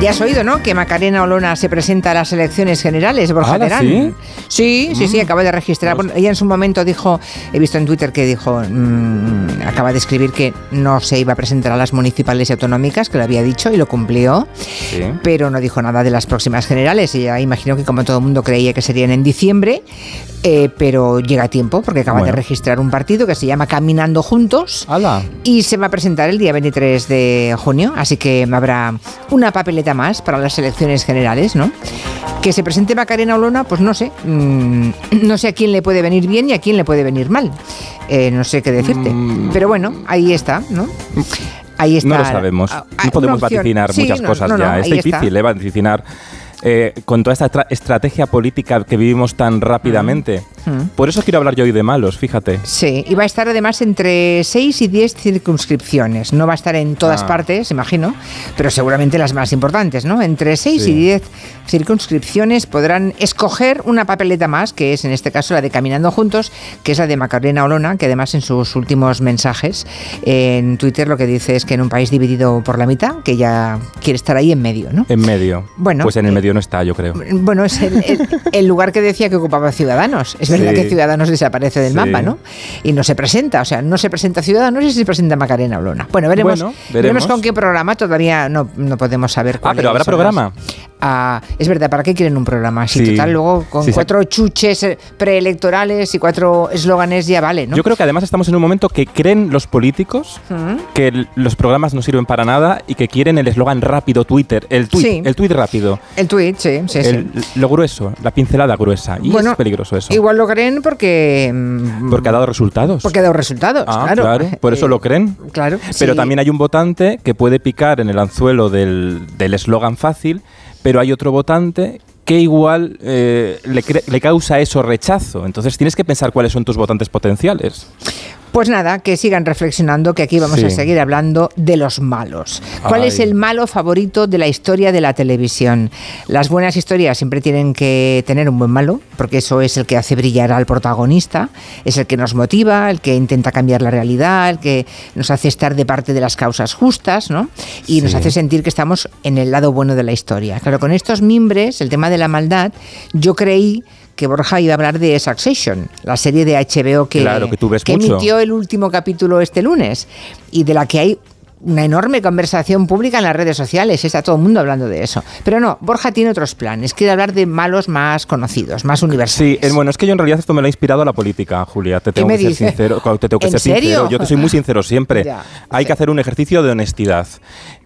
Ya has oído, ¿no? Que Macarena Olona se presenta a las elecciones generales, Borja ¿Ahora Terán. sí? Sí, sí, sí, acaba de registrar. Bueno, ella en su momento dijo, he visto en Twitter que dijo, mm, acaba de escribir que no se iba a presentar a las municipales y autonómicas, que lo había dicho y lo cumplió, Sí. pero no dijo nada de las próximas generales. Ella imagino que como todo el mundo creía que serían en diciembre, eh, pero llega a tiempo porque acaba de registrar un partido que se llama Caminando Juntos. ¡Hala! Y se va a presentar el día 23 de junio, así que habrá una papeleta más para las elecciones generales, ¿no? Que se presente Macarena Olona, pues no sé. mm, no sé a quién le puede venir bien y a quién le puede venir mal. Eh, no sé qué decirte. Mm. Pero bueno, ahí está, ¿no? Ahí está. No lo sabemos. Ah, No podemos una opción. vaticinar Sí, muchas no, cosas no, ya. Es difícil eh, vaticinar eh, con toda esta estra- estrategia política que vivimos tan rápidamente. Mm. Por eso quiero hablar yo hoy de malos, fíjate. Sí, y va a estar además entre 6 y 10 circunscripciones. No va a estar en todas Ah. partes, imagino, pero seguramente las más importantes, ¿no? Entre 6 Sí. y 10 circunscripciones podrán escoger una papeleta más, que es en este caso la de Caminando Juntos, que es la de Macarena Olona, que además en sus últimos mensajes en Twitter lo que dice es que en un país dividido por la mitad, que ya quiere estar ahí en medio, ¿no? En medio. Bueno, pues en el eh, no está, yo creo. Bueno, es el, el- el lugar que decía que ocupaba Ciudadanos. Es verdad Sí. que Ciudadanos desaparece del Sí. mapa, ¿no? Y no se presenta, o sea, no se presenta Ciudadanos y se presenta Macarena Olona. Bueno, veremos, Bueno, veremos. veremos. con qué programa, todavía no, no podemos saber Ah, cuál pero habrá programa. Es verdad, ¿para qué quieren un programa? Si Sí. total luego con Sí, cuatro chuches eh, preelectorales y cuatro eslóganes ya vale, ¿no? Yo creo que además estamos en un momento que creen los políticos que los programas no sirven para nada y que quieren el eslogan rápido Twitter, el tweet, Sí. el tweet rápido, El tweet, sí, sí, el- lo grueso, la pincelada gruesa. Y Bueno, es peligroso eso. Igual lo creen porque... mm, Porque ha dado resultados. Porque ha dado resultados, Ah, claro. Por eso Eh, lo creen. Claro. Pero también hay un votante que puede picar en el anzuelo del del eslogan fácil, pero hay otro votante que igual eh, le, le causa eso rechazo. Entonces tienes que pensar cuáles son tus votantes potenciales. Pues nada, que sigan reflexionando, que aquí vamos Sí. a seguir hablando de los malos. ¿Cuál Ay. es el malo favorito de la historia de la televisión? Las buenas historias siempre tienen que tener un buen malo, porque eso es el que hace brillar al protagonista, es el que nos motiva, el que intenta cambiar la realidad, el que nos hace estar de parte de las causas justas, ¿no? Y nos hace sentir que estamos en el lado bueno de la historia. Claro, con estos mimbres, el tema de la maldad, yo creí que Borja iba a hablar de Succession, la serie de HBO que, Claro, que tú ves que mucho. emitió el último capítulo este lunes y de la que hay una enorme conversación pública en las redes sociales, está todo el mundo hablando de eso. Pero no, Borja tiene otros planes, quiere hablar de malos más conocidos, más universales. Sí, bueno, es que yo en realidad esto me lo ha inspirado a la política, Julia. Te tengo que ser sincero. Te tengo que ¿En ser sincero. Yo te soy muy sincero siempre. Ya, Hay que hacer un ejercicio de honestidad.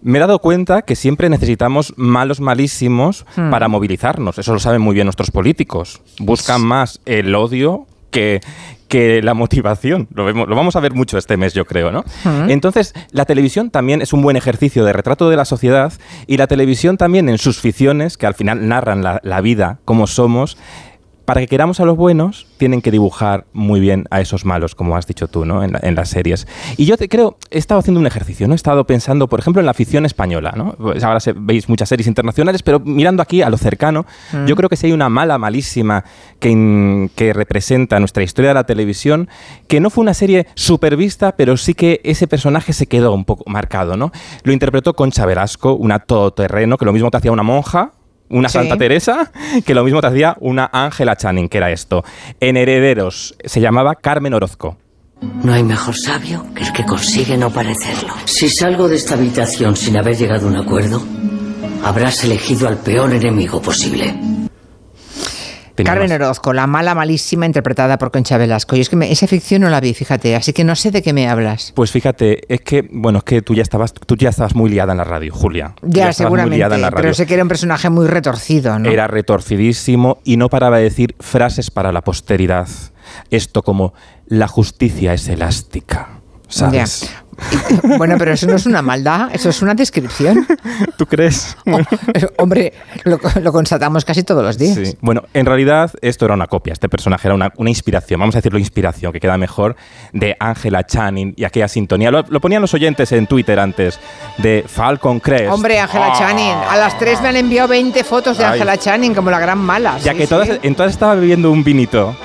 Me he dado cuenta que siempre necesitamos malos malísimos Hmm. para movilizarnos. Eso lo saben muy bien nuestros políticos. Buscan más el odio que, que la motivación. Lo, vemos, lo vamos a ver mucho este mes, yo creo, ¿no? Entonces, la televisión también es un buen ejercicio de retrato de la sociedad y la televisión también en sus ficciones, que al final narran la, la vida, como somos, para que queramos a los buenos, tienen que dibujar muy bien a esos malos, como has dicho tú, ¿no? En, la- en las series. Y yo te creo, he estado haciendo un ejercicio, ¿no? He estado pensando, por ejemplo, en la ficción española, ¿no? Pues ahora se- veis muchas series internacionales, pero mirando aquí a lo cercano, yo creo que si hay una mala, malísima que, in- que representa nuestra historia de la televisión, que no fue una serie super vista, pero sí que ese personaje se quedó un poco marcado, ¿no? Lo interpretó Concha Velasco, una todoterreno, que lo mismo te hacía una monja, una Sí. Santa Teresa, que lo mismo te hacía una Ángela Channing, que era esto. En Herederos se llamaba Carmen Orozco. No hay mejor sabio que el que consigue no parecerlo. Si salgo de esta habitación sin haber llegado a un acuerdo, habrás elegido al peor enemigo posible. Carmen. Orozco, la mala malísima interpretada por Concha Velasco. Y es que me- esa ficción no la vi, fíjate, así que no sé de qué me hablas. Pues fíjate, es que, bueno, es que tú ya estabas, tú ya estabas muy liada en la radio, Julia. Tú Ya, seguramente, pero sé que era un personaje muy retorcido, ¿no? Era retorcidísimo y no paraba de decir frases para la posteridad. Esto como, la justicia es elástica. ¿Sabes? Ya. Bueno, pero eso no es una maldad, eso es una descripción. ¿Tú crees? Hombre, lo, lo constatamos casi todos los días. Sí. Bueno, en realidad esto era una copia. Este personaje era una, una inspiración, vamos a decirlo inspiración, que queda mejor, de Angela Channing y aquella sintonía. Lo, lo ponían los oyentes en Twitter antes, de Falcon Crest. Hombre, Ángela Ah. Channing. A las tres me han enviado 20 fotos de Ay. Ángela Channing como la gran mala. Ya Sí, que sí. todas, en todas estaba bebiendo un vinito.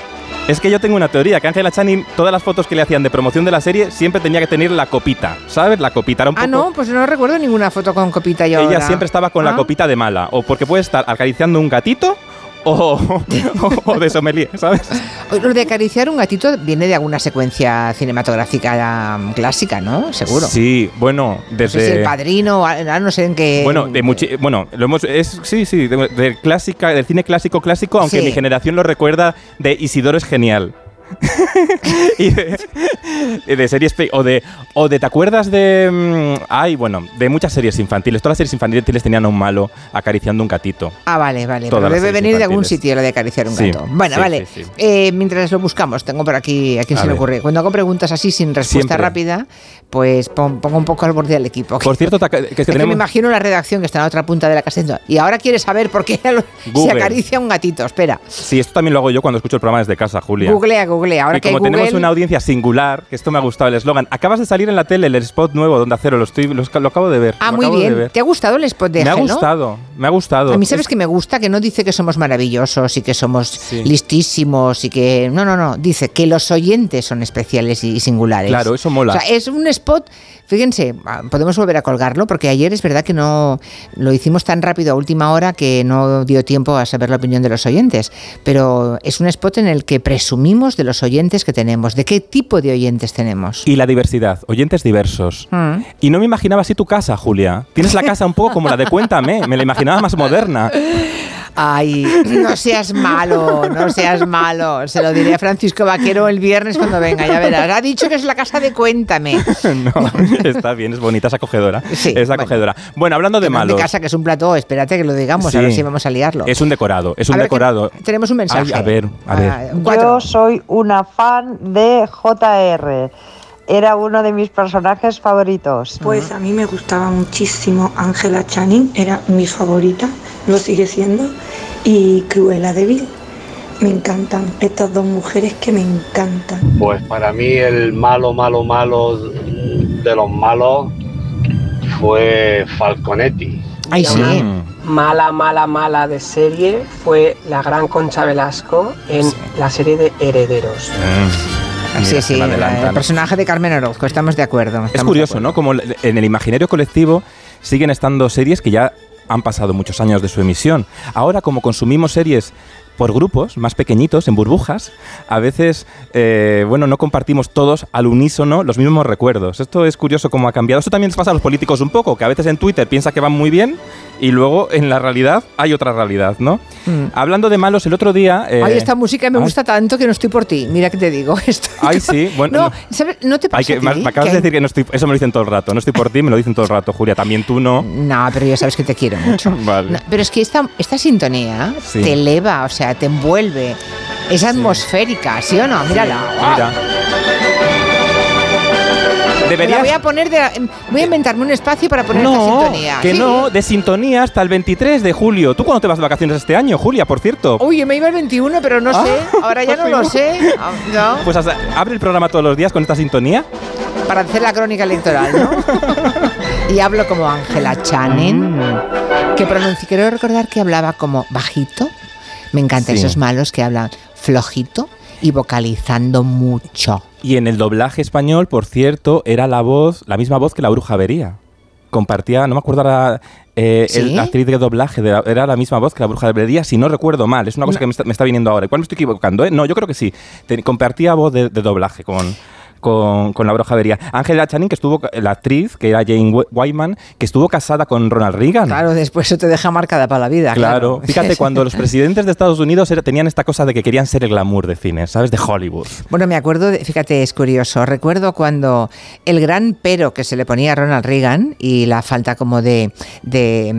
Es que yo tengo una teoría, que Ángela Channing, todas las fotos que le hacían de promoción de la serie, siempre tenía que tener la copita, ¿sabes? La copita era un Ah, poco... no, pues no recuerdo ninguna foto con copita yo Ella ahora. siempre estaba con la Ah. copita de mala, o porque puede estar acariciando un gatito, o, o de sommelier, ¿sabes? Lo de acariciar un gatito viene de alguna secuencia cinematográfica um, clásica, ¿no? Seguro. Sí, bueno, No sé si desde... el padrino, ahora no sé en qué. Bueno, de muchi- bueno, lo hemos es sí, sí, de, de clásica, del cine clásico clásico, aunque Sí. mi generación lo recuerda de Isidoro es genial. y de, y de series o de o de te acuerdas de mm, ay, bueno, de muchas series infantiles. Todas las series infantiles tenían a un malo acariciando un gatito. Ah, vale, vale. Todas Pero debe venir de algún sitio lo de acariciar un Sí, gato. Bueno, sí, vale. sí. Eh, mientras lo buscamos, tengo por aquí a quién A se le ver. ocurre. Cuando hago preguntas así sin respuesta Siempre. rápida, pues pon- pongo un poco al borde del equipo. Por cierto, que, es que Es que me tenemos imagino la redacción que está en la otra punta de la casa diciendo, y ahora quiere saber por qué se Google. acaricia un gatito. Espera, Sí, esto también lo hago yo cuando escucho el programa desde casa, Julia. googlea, googlea. Ahora y que como Google, tenemos una audiencia singular, que esto me ha gustado el eslogan. Acabas de salir en la tele el spot nuevo donde Acero, lo estoy lo, lo acabo de ver. Ah, muy bien. ver. ¿Te ha gustado el spot de Me ha gustado, me ha gustado. A mí sabes Es- que me gusta que no dice que somos maravillosos y que somos Sí. listísimos y que no no no dice que los oyentes son especiales y singulares. Claro, eso mola. O sea, es un spot. Fíjense, ah, podemos volver a colgarlo porque ayer es verdad que no lo hicimos tan rápido a última hora que no dio tiempo a saber la opinión de los oyentes. Pero es un spot en el que presumimos de los oyentes que tenemos, de qué tipo de oyentes tenemos. Y la diversidad, oyentes diversos. Mm. Y no me imaginaba así tu casa, Julia. Tienes la casa un poco como la de Cuéntame, me la imaginaba más moderna. Ay, no seas malo, no seas malo. Se lo diré a Francisco Vaquero el viernes cuando venga, ya verás. Ha dicho que es la casa de Cuéntame. No, está bien, es bonita, es acogedora. Sí, es bueno. acogedora. Bueno, hablando de Que malos. Mi casa, que es un plató, espérate que lo digamos, a Sí. ver si vamos a liarlo. Es un decorado, es un A ver, decorado. tenemos un mensaje. Ay, a ver, a ver. Ah, cuatro. Yo soy una fan de JR. Era uno de mis personajes favoritos. Pues a mí me gustaba muchísimo Angela Channing, era mi favorita, lo sigue siendo, y Cruella de Vil. Me encantan estas dos mujeres que me encantan. Pues para mí el malo, malo, malo de los malos fue Falconetti. Ay, sí. Mm. mala, mala, mala de serie fue la gran Concha Velasco en la serie de Herederos. Mm. Sí, Mira, sí, el personaje de Carmen Orozco, estamos de acuerdo. Es curioso, ¿no? Como en el imaginario colectivo siguen estando series que ya han pasado muchos años de su emisión. Ahora, como consumimos series por grupos más pequeñitos, en burbujas, a veces, eh, bueno, no compartimos todos al unísono los mismos recuerdos. Esto es curioso cómo ha cambiado. Eso también les pasa a los políticos un poco, que a veces en Twitter piensa que van muy bien y luego en la realidad hay otra realidad, ¿no? Mm. Hablando de malos, el otro día... eh, Ay, esta música me ay. gusta tanto que no estoy por ti. Mira que te digo. Estoy Ay, sí, bueno, No. ¿sabes? ¿No te pasa Hay que, a ti me me acabas que de decir que no estoy... Eso me lo dicen todo el rato. No estoy por ti, me lo dicen todo el rato, Julia. También tú no. No, pero ya sabes que te quiero mucho. Vale. No, pero es que esta, esta sintonía Sí. te eleva, o sea, te envuelve. Es atmosférica, ¿sí o no? Mírala. Mira. La voy a poner de, voy a inventarme un espacio para poner No, sintonía. que Sí. no, de sintonía hasta el 23 de julio. ¿Tú cuándo te vas de vacaciones este año, Julia, por cierto? Uy, me iba el 21, pero no sé. Ahora ya no lo sé. Ah, No, Pues hasta- abre el programa todos los días con esta sintonía. para hacer la crónica electoral, ¿no? y hablo como Ángela Chanen, Mm. que pronunci- quiero recordar que hablaba como bajito. Me encantan Sí. esos malos que hablan flojito y vocalizando mucho. Y en el doblaje español, por cierto, era la voz, la misma voz que la bruja vería. Compartía, no me acuerdo ahora, eh, ¿Sí? el- la actriz de doblaje, de la- era la misma voz que la bruja vería, si no recuerdo mal. Es una cosa No. que me está, me está viniendo ahora. Igual me estoy equivocando, ¿eh? No, yo creo que sí. Te- compartía voz de, de doblaje con, con, con la bruja vería. Ángela Channing, que estuvo, la actriz, que era Jane Wy- Wyman, que estuvo casada con Ronald Reagan. Claro, después eso te deja marcada para la vida. Claro, fíjate, cuando los presidentes de Estados Unidos era- tenían esta cosa de que querían ser el glamour de cine, ¿sabes? De Hollywood. Bueno, me acuerdo, de- fíjate, es curioso. Recuerdo cuando el gran pero que se le ponía a Ronald Reagan y la falta como de, de,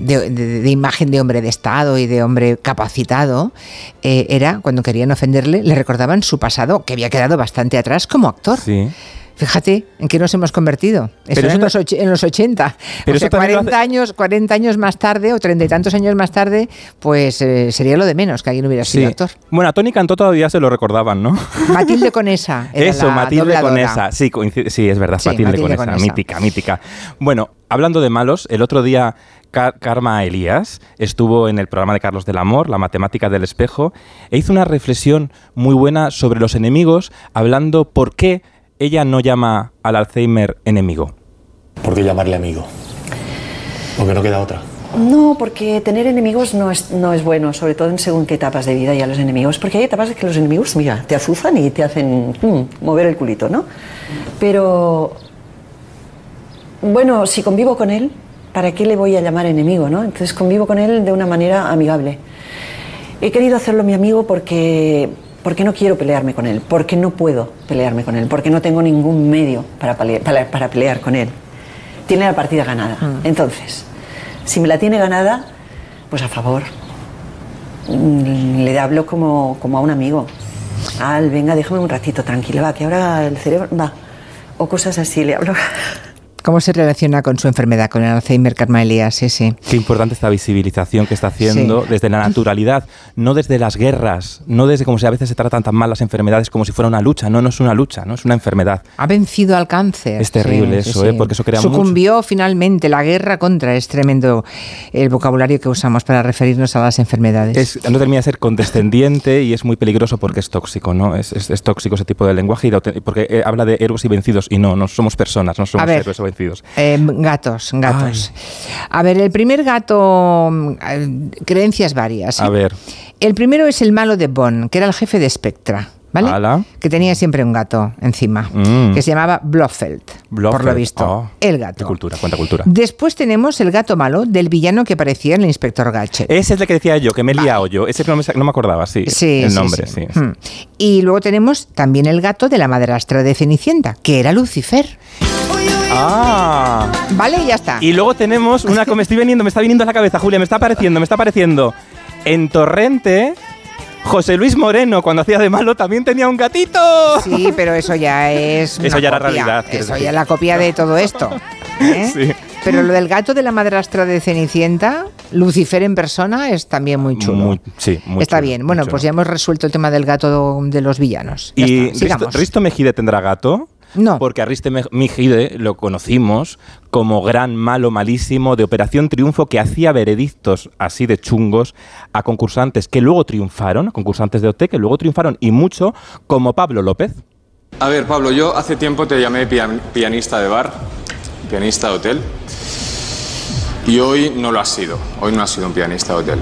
de- de- de imagen de hombre de Estado y de hombre capacitado eh, era cuando querían ofenderle, le recordaban su pasado, que había quedado bastante atrás como actor. Sí. Fíjate en qué nos hemos convertido. Eso Pero en, los, och- en los 80. Pero o sea, eso también lo 40 años, 40 años más tarde o treinta y tantos años más tarde, pues eh, sería lo de menos que alguien hubiera sido Sí. actor. Bueno, a Tony Cantó todavía se lo recordaban, ¿no? Matilde Conesa. era Eso, la Matilde dobladora. Conesa. Sí, coincide- sí, es verdad, Sí, Matilde, Matilde Conesa, Conesa. mítica, mítica. Bueno, hablando de malos, el otro día Car- Karma Elías estuvo en el programa de Carlos del Amor, La matemática del espejo, e hizo una reflexión muy buena sobre los enemigos, hablando por qué ella no llama al Alzheimer enemigo. ¿Por qué llamarle amigo? Porque no queda otra. No, porque tener enemigos no es, no es bueno, sobre todo en según qué etapas de vida ya los enemigos, porque hay etapas en que los enemigos, mira, te azuzan y te hacen mm, mover el culito, ¿no? Pero, bueno, si convivo con él, ¿para qué le voy a llamar enemigo, no? Entonces convivo con él de una manera amigable. He querido hacerlo mi amigo porque, porque no quiero pelearme con él, porque no puedo pelearme con él, porque no tengo ningún medio para, pale- para, para pelear con él. Tiene la partida ganada. Entonces, si me la tiene ganada, pues a favor. Mm, Le hablo como, como a un amigo. Al, venga, déjame un ratito, tranquila, va, que ahora el cerebro. Va. O cosas así, le hablo. ¿Cómo se relaciona con su enfermedad, con el Alzheimer, Karma Elías? Sí, sí. Qué importante esta visibilización que está haciendo Sí. desde la naturalidad, no desde las guerras, no desde como si a veces se tratan tan mal las enfermedades como si fuera una lucha. No, no es una lucha, no es una enfermedad. Ha vencido al cáncer. Es terrible eso, ¿eh? Porque eso crea mucho- Sucumbió finalmente la guerra contra. Es tremendo el vocabulario que usamos para referirnos a las enfermedades. Es- no termina de ser condescendiente y es muy peligroso porque es tóxico, ¿no? Es, es- es tóxico ese tipo de lenguaje y porque eh, habla de héroes y vencidos y no, no somos personas, no somos héroes Eh, gatos, gatos. A ver, el primer gato, mm, eh, creencias varias. ¿eh? A ver. El primero es el malo de Bond, que era el jefe de Spectra. ¿Vale? Ala. Que tenía siempre un gato encima, Mm. que se llamaba Blofeld, por Blofeld, lo visto. oh, el Qué gato. cultura, cuánta cultura. Después tenemos el gato malo del villano que aparecía en el Inspector Gadget. Ese es el que decía yo, que me he liado yo. Ese no me, sa- no me acordaba, sí. Sí, el sí, nombre, sí. sí. Hmm. Y luego tenemos también el gato de la madrastra de Cenicienta, que era Lucifer. Ah. ¿Vale? Ya está. Y luego tenemos una que me estoy viniendo, me está viniendo a la cabeza, Julia, me está apareciendo, me está apareciendo. En Torrente, José Luis Moreno, cuando hacía de malo, también tenía un gatito. Sí, pero eso ya es. Eso ya era copia. realidad, quieres Eso decir. ya es la copia de todo esto. ¿eh? Sí. Pero lo del gato de la madrastra de Cenicienta, Lucifer en persona, es también muy chulo. Muy- sí, muy Está chulo, bien. Bueno, pues ya hemos resuelto el tema del gato de los villanos. Ya ¿Y está. Risto Mejide tendrá gato? No. Porque a Risto Me- Mejide lo conocimos como gran malo malísimo de Operación Triunfo que hacía veredictos así de chungos a concursantes que luego triunfaron, a concursantes de OT que luego triunfaron y mucho, como Pablo López. A ver, Pablo, yo hace tiempo te llamé pian- pianista de bar, pianista de hotel, y hoy no lo has sido. Hoy no has sido un pianista de hotel.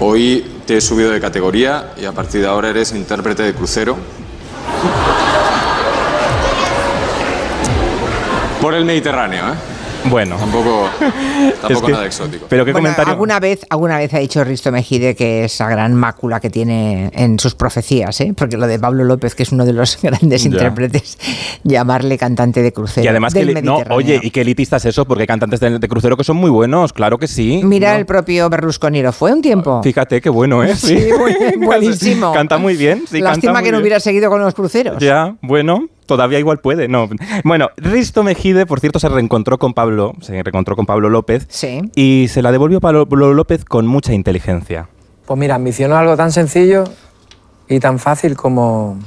Hoy te he subido de categoría y a partir de ahora eres intérprete de crucero. Por el Mediterráneo, ¿eh? Bueno, Tampoco, tampoco que- nada exótico. pero qué Bueno, comentario. alguna vez, alguna vez ha dicho Risto Mejide que esa gran mácula que tiene en sus profecías, ¿eh? porque lo de Pablo López, que es uno de los grandes Ya. intérpretes, llamarle cantante de crucero. Y además que del li- no, Mediterráneo. oye, y qué elitista es eso, porque hay cantantes de, de crucero que son muy buenos, claro que sí. Mira, ¿no? el propio Berlusconi lo fue un tiempo. Fíjate qué bueno es. Sí, bu- buenísimo. Canta muy bien. Sí, canta Lástima muy que no bien. hubiera seguido con los cruceros. Ya, bueno, todavía igual puede, no. Bueno, Risto Mejide, por cierto, se reencontró con Pablo, se reencontró con Pablo López Sí. y se la devolvió Pablo López con mucha inteligencia. Pues mira, ambiciono algo tan sencillo y tan fácil como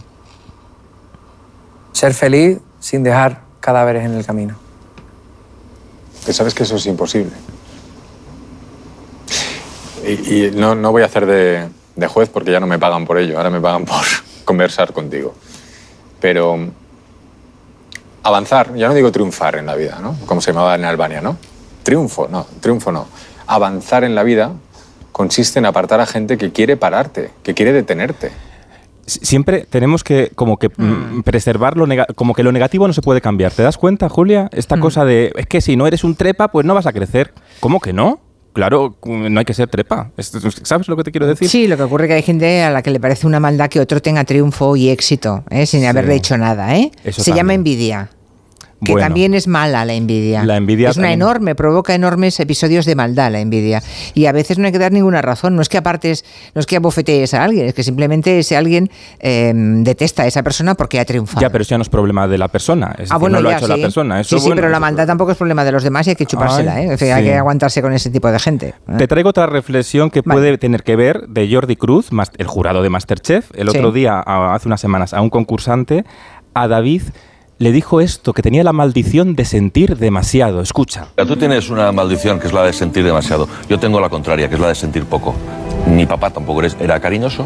ser feliz sin dejar cadáveres en el camino. Que sabes que eso es imposible. Y, y no, no voy a hacer de, de juez porque ya no me pagan por ello, ahora me pagan por conversar contigo. Pero avanzar, ya no digo triunfar en la vida, ¿no? Como se llamaba en Albania, ¿no? Triunfo, no, triunfo no. Avanzar en la vida consiste en apartar a gente que quiere pararte, que quiere detenerte. Siempre tenemos que como que mm, preservar lo como que lo negativo no se puede cambiar. ¿Te das cuenta, Julia? Esta cosa de es que si no eres un trepa, pues no vas a crecer. ¿Cómo que no? Claro, mm, no hay que ser trepa. Es- ¿Sabes lo que te quiero decir? Sí, lo que ocurre es que hay gente a la que le parece una maldad que otro tenga triunfo y éxito, ¿eh? sin haberle hecho nada. ¿eh? Eso Se llama envidia. Que Bueno. también es mala la envidia. La envidia es una también. enorme, provoca enormes episodios de maldad la envidia. Y a veces no hay que dar ninguna razón. No es que apartes, no es que abofetees a alguien, es que simplemente ese alguien eh, detesta a esa persona porque ha triunfado. Ya, pero eso ya no es problema de la persona. Es ah, decir, bueno, no lo ya, ha hecho sí. la persona. Eso, sí, sí, bueno, pero la maldad tampoco es problema de los demás y hay que chupársela, Ay, ¿eh? O sea, hay que aguantarse con ese tipo de gente. ¿eh? Te traigo otra reflexión que puede tener que ver de Jordi Cruz, el jurado de Masterchef. El otro día, hace unas semanas, a un concursante, a David, le dijo esto, que tenía la maldición de sentir demasiado. Escucha. Tú tienes una maldición que es la de sentir demasiado. Yo tengo la contraria, que es la de sentir poco. Mi papá tampoco era cariñoso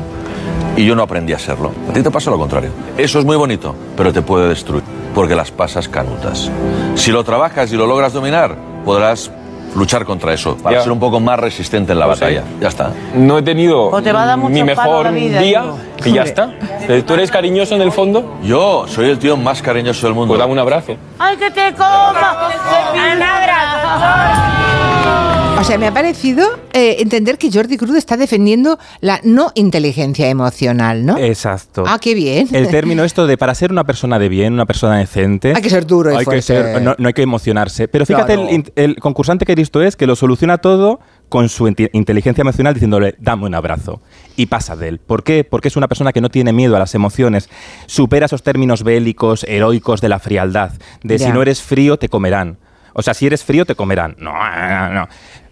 y yo no aprendí a serlo. A ti te pasa lo contrario. Eso es muy bonito, pero te puede destruir, porque las pasas canutas. Si lo trabajas y lo logras dominar, podrás luchar contra eso, para Ya. ser un poco más resistente en la Pues sí. batalla. Ya está. No he tenido O te va a dar mucho mi mejor vida, día y ya está. Eh, ¿Tú eres cariñoso en el fondo? Yo soy el tío más cariñoso del mundo. Pues dame un abrazo. ¡Ay, que te coma! ¡Un abrazo! O sea, me ha parecido eh, entender que Jordi Cruz está defendiendo la no inteligencia emocional, ¿no? Exacto. Ah, qué bien. El término esto de para ser una persona de bien, una persona decente. Hay que ser duro y hay que ser- no, no hay que emocionarse. Pero fíjate, Claro. el, concursante que listo es que lo soluciona todo con su inteligencia emocional diciéndole, dame un abrazo. Y pasa de él. ¿Por qué? Porque es una persona que no tiene miedo a las emociones. Supera esos términos bélicos, heroicos de la frialdad. De Ya. si no eres frío, te comerán. O sea, si eres frío, te comerán. No, no, no.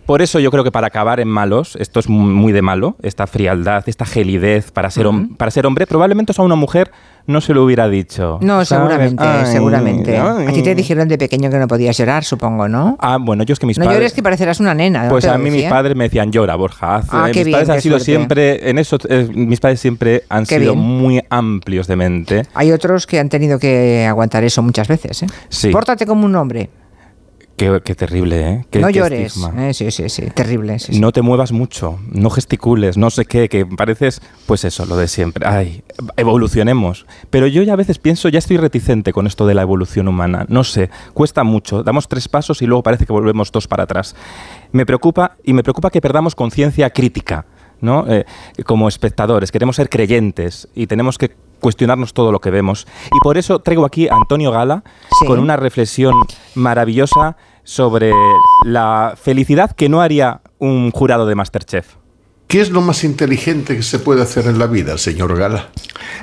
Por eso yo creo que para acabar en malos, esto es muy de malo, esta frialdad, esta gelidez para ser, para ser hombre, probablemente eso a una mujer no se lo hubiera dicho. No, ¿sabes? seguramente, Ay, seguramente. ay. A ti te dijeron de pequeño que no podías llorar, supongo, ¿no? Ah, bueno, yo es que mis no padres... llores que parecerás una nena. ¿no Pues a mí mis padres me decían llora, Borja. haz". Ah, Eh, mis bien, padres han sido suerte. siempre, en eso, eh, mis padres siempre han Qué sido bien. muy amplios de mente. Hay otros que han tenido que aguantar eso muchas veces, ¿eh? Sí. Pórtate como un hombre. Qué, qué terrible, ¿eh? Qué- no qué llores. Eh, sí, sí, sí. Terrible. sí. No te muevas mucho, no gesticules, no sé qué, que pareces, pues eso, lo de siempre. Ay, evolucionemos. Pero yo ya a veces pienso, ya estoy reticente con esto de la evolución humana. No sé, cuesta mucho. Damos tres pasos y luego parece que volvemos dos para atrás. Me preocupa y me preocupa que perdamos conciencia crítica, ¿no? Eh, como espectadores, queremos ser creyentes y tenemos que cuestionarnos todo lo que vemos. Y por eso traigo aquí a Antonio Gala con una reflexión maravillosa sobre la felicidad que no haría un jurado de Masterchef. ¿Qué es lo más inteligente que se puede hacer en la vida, señor Gala?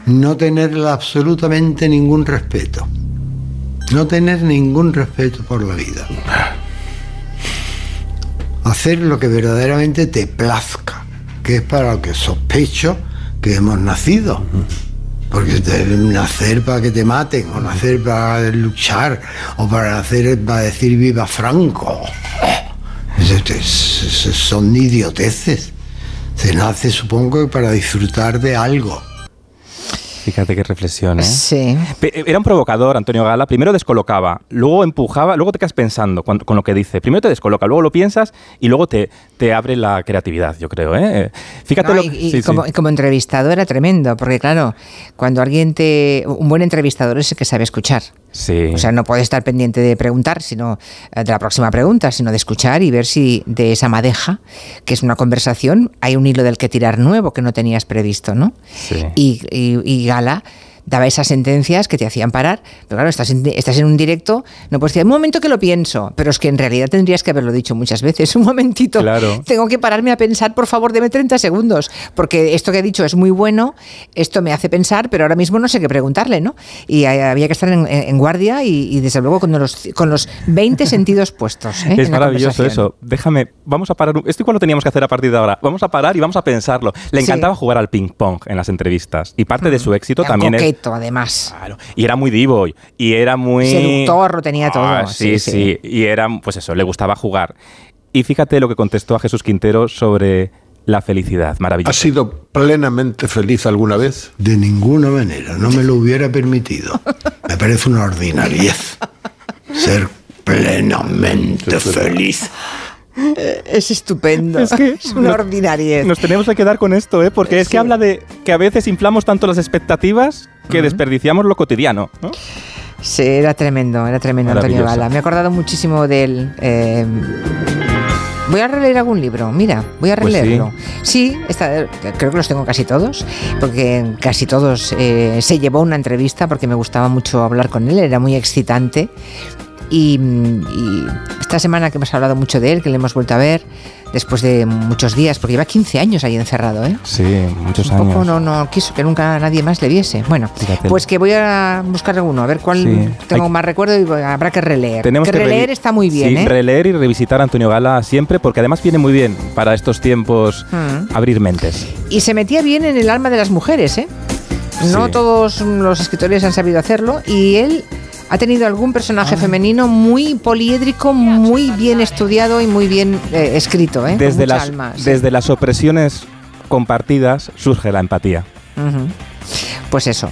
No tenerle absolutamente ningún respeto. No tener ningún respeto por la vida. Hacer lo que verdaderamente te plazca, que es para lo que sospecho que hemos nacido. Porque nacer para que te maten, o nacer para luchar, o para nacer para decir viva Franco. Es- es- es- son idioteces. Se nace, supongo, para disfrutar de algo. Fíjate qué reflexión, ¿eh? Sí. Pe- Era un provocador, Antonio Gala. Primero descolocaba, luego empujaba, luego te quedas pensando con, con lo que dice. Primero te descoloca, luego lo piensas y luego te, te abre la creatividad, yo creo. ¿eh? Fíjate No, lo y, y sí, sí. como, y como entrevistador era tremendo, porque claro, cuando alguien te... Un buen entrevistador es el que sabe escuchar. Sí. O sea, no puede estar pendiente de preguntar, sino eh, de la próxima pregunta, sino de escuchar y ver si de esa madeja, que es una conversación, hay un hilo del que tirar nuevo que no tenías previsto, ¿no? Sí. Y, y- y Gala daba esas sentencias que te hacían parar. Pero claro, estás en, estás en un directo, no puedes decir, un momento que lo pienso, pero es que en realidad tendrías que haberlo dicho muchas veces. Un momentito, Claro. tengo que pararme a pensar, por favor, deme 30 segundos, porque esto que he dicho es muy bueno, esto me hace pensar, pero ahora mismo no sé qué preguntarle, ¿no? Y había que estar en, en guardia y, y, desde luego con los, con los 20 sentidos puestos. ¿eh? Es en maravilloso eso. Déjame, vamos a parar. Esto igual lo teníamos que hacer a partir de ahora. Vamos a parar y vamos a pensarlo. Le Sí. encantaba jugar al ping-pong en las entrevistas. Y parte de su éxito también es. Coqueto, además. Y era muy divo. Y era muy. Seductor, lo tenía todo. Ah, sí, sí, sí, Y era, pues eso, le gustaba jugar. Y fíjate lo que contestó a Jesús Quintero sobre la felicidad. ¿Has Maravilloso. sido plenamente feliz alguna vez? De ninguna manera, no me lo hubiera permitido. Me parece una ordinariez ser plenamente feliz. Eh, Es estupendo. Es que una nos- ordinariez. Nos tenemos que quedar con esto, ¿eh? Porque es que habla de que a veces inflamos tanto las expectativas que desperdiciamos lo cotidiano. ¿no? Sí, era tremendo, era tremendo Antonio. Gala. Me he acordado muchísimo de él. eh, Voy a releer algún libro, mira, voy a Pues sí. releerlo. sí, está- creo que los tengo casi todos, porque casi todos eh, se llevó una entrevista porque me gustaba mucho hablar con él, era muy excitante. Y, y esta semana que hemos hablado mucho de él, que le hemos vuelto a ver después de muchos días, porque lleva 15 años ahí encerrado, ¿eh? Sí, muchos Un poco años. no, no quiso que nunca nadie más le viese. Bueno, Fíjate. pues que voy a buscar alguno, a ver cuál Sí. tengo Hay- más recuerdo y habrá que releer. Tenemos que, que, releer está muy bien, sí, ¿eh? releer y revisitar a Antonio Gala siempre, porque además viene muy bien para estos tiempos Mm. abrir mentes. Y se metía bien en el alma de las mujeres, ¿eh? No Sí. todos los escritores han sabido hacerlo y él ha tenido algún personaje femenino muy poliédrico, muy bien estudiado y muy bien eh, escrito, ¿eh? Desde las, alma, sí. desde las opresiones compartidas surge la empatía. Pues eso.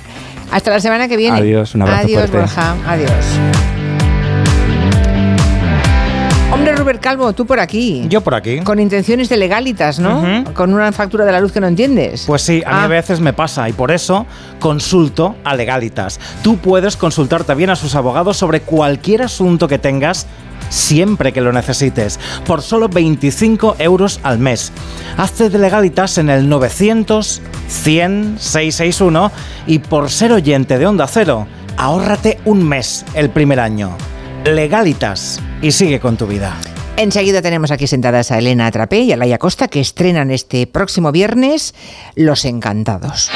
Hasta la semana que viene. Adiós, un abrazo Adiós, fuerte. Borja. Adiós. Hombre, Robert Calvo, tú por aquí. Yo por aquí. Con intenciones de legalitas, ¿no? Con una factura de la luz que no entiendes. Pues sí, a mí Ah. a veces me pasa y por eso consulto a Legalitas. Tú puedes consultar también a sus abogados sobre cualquier asunto que tengas siempre que lo necesites, por solo 25 euros al mes. Hazte de Legalitas en el 900 100 661 y por ser oyente de Onda Cero, ahórrate un mes el primer año. Legalitas y sigue con tu vida. Enseguida tenemos aquí sentadas a Elena Atrapé y a Laia Costa que estrenan este próximo viernes Los Encantados.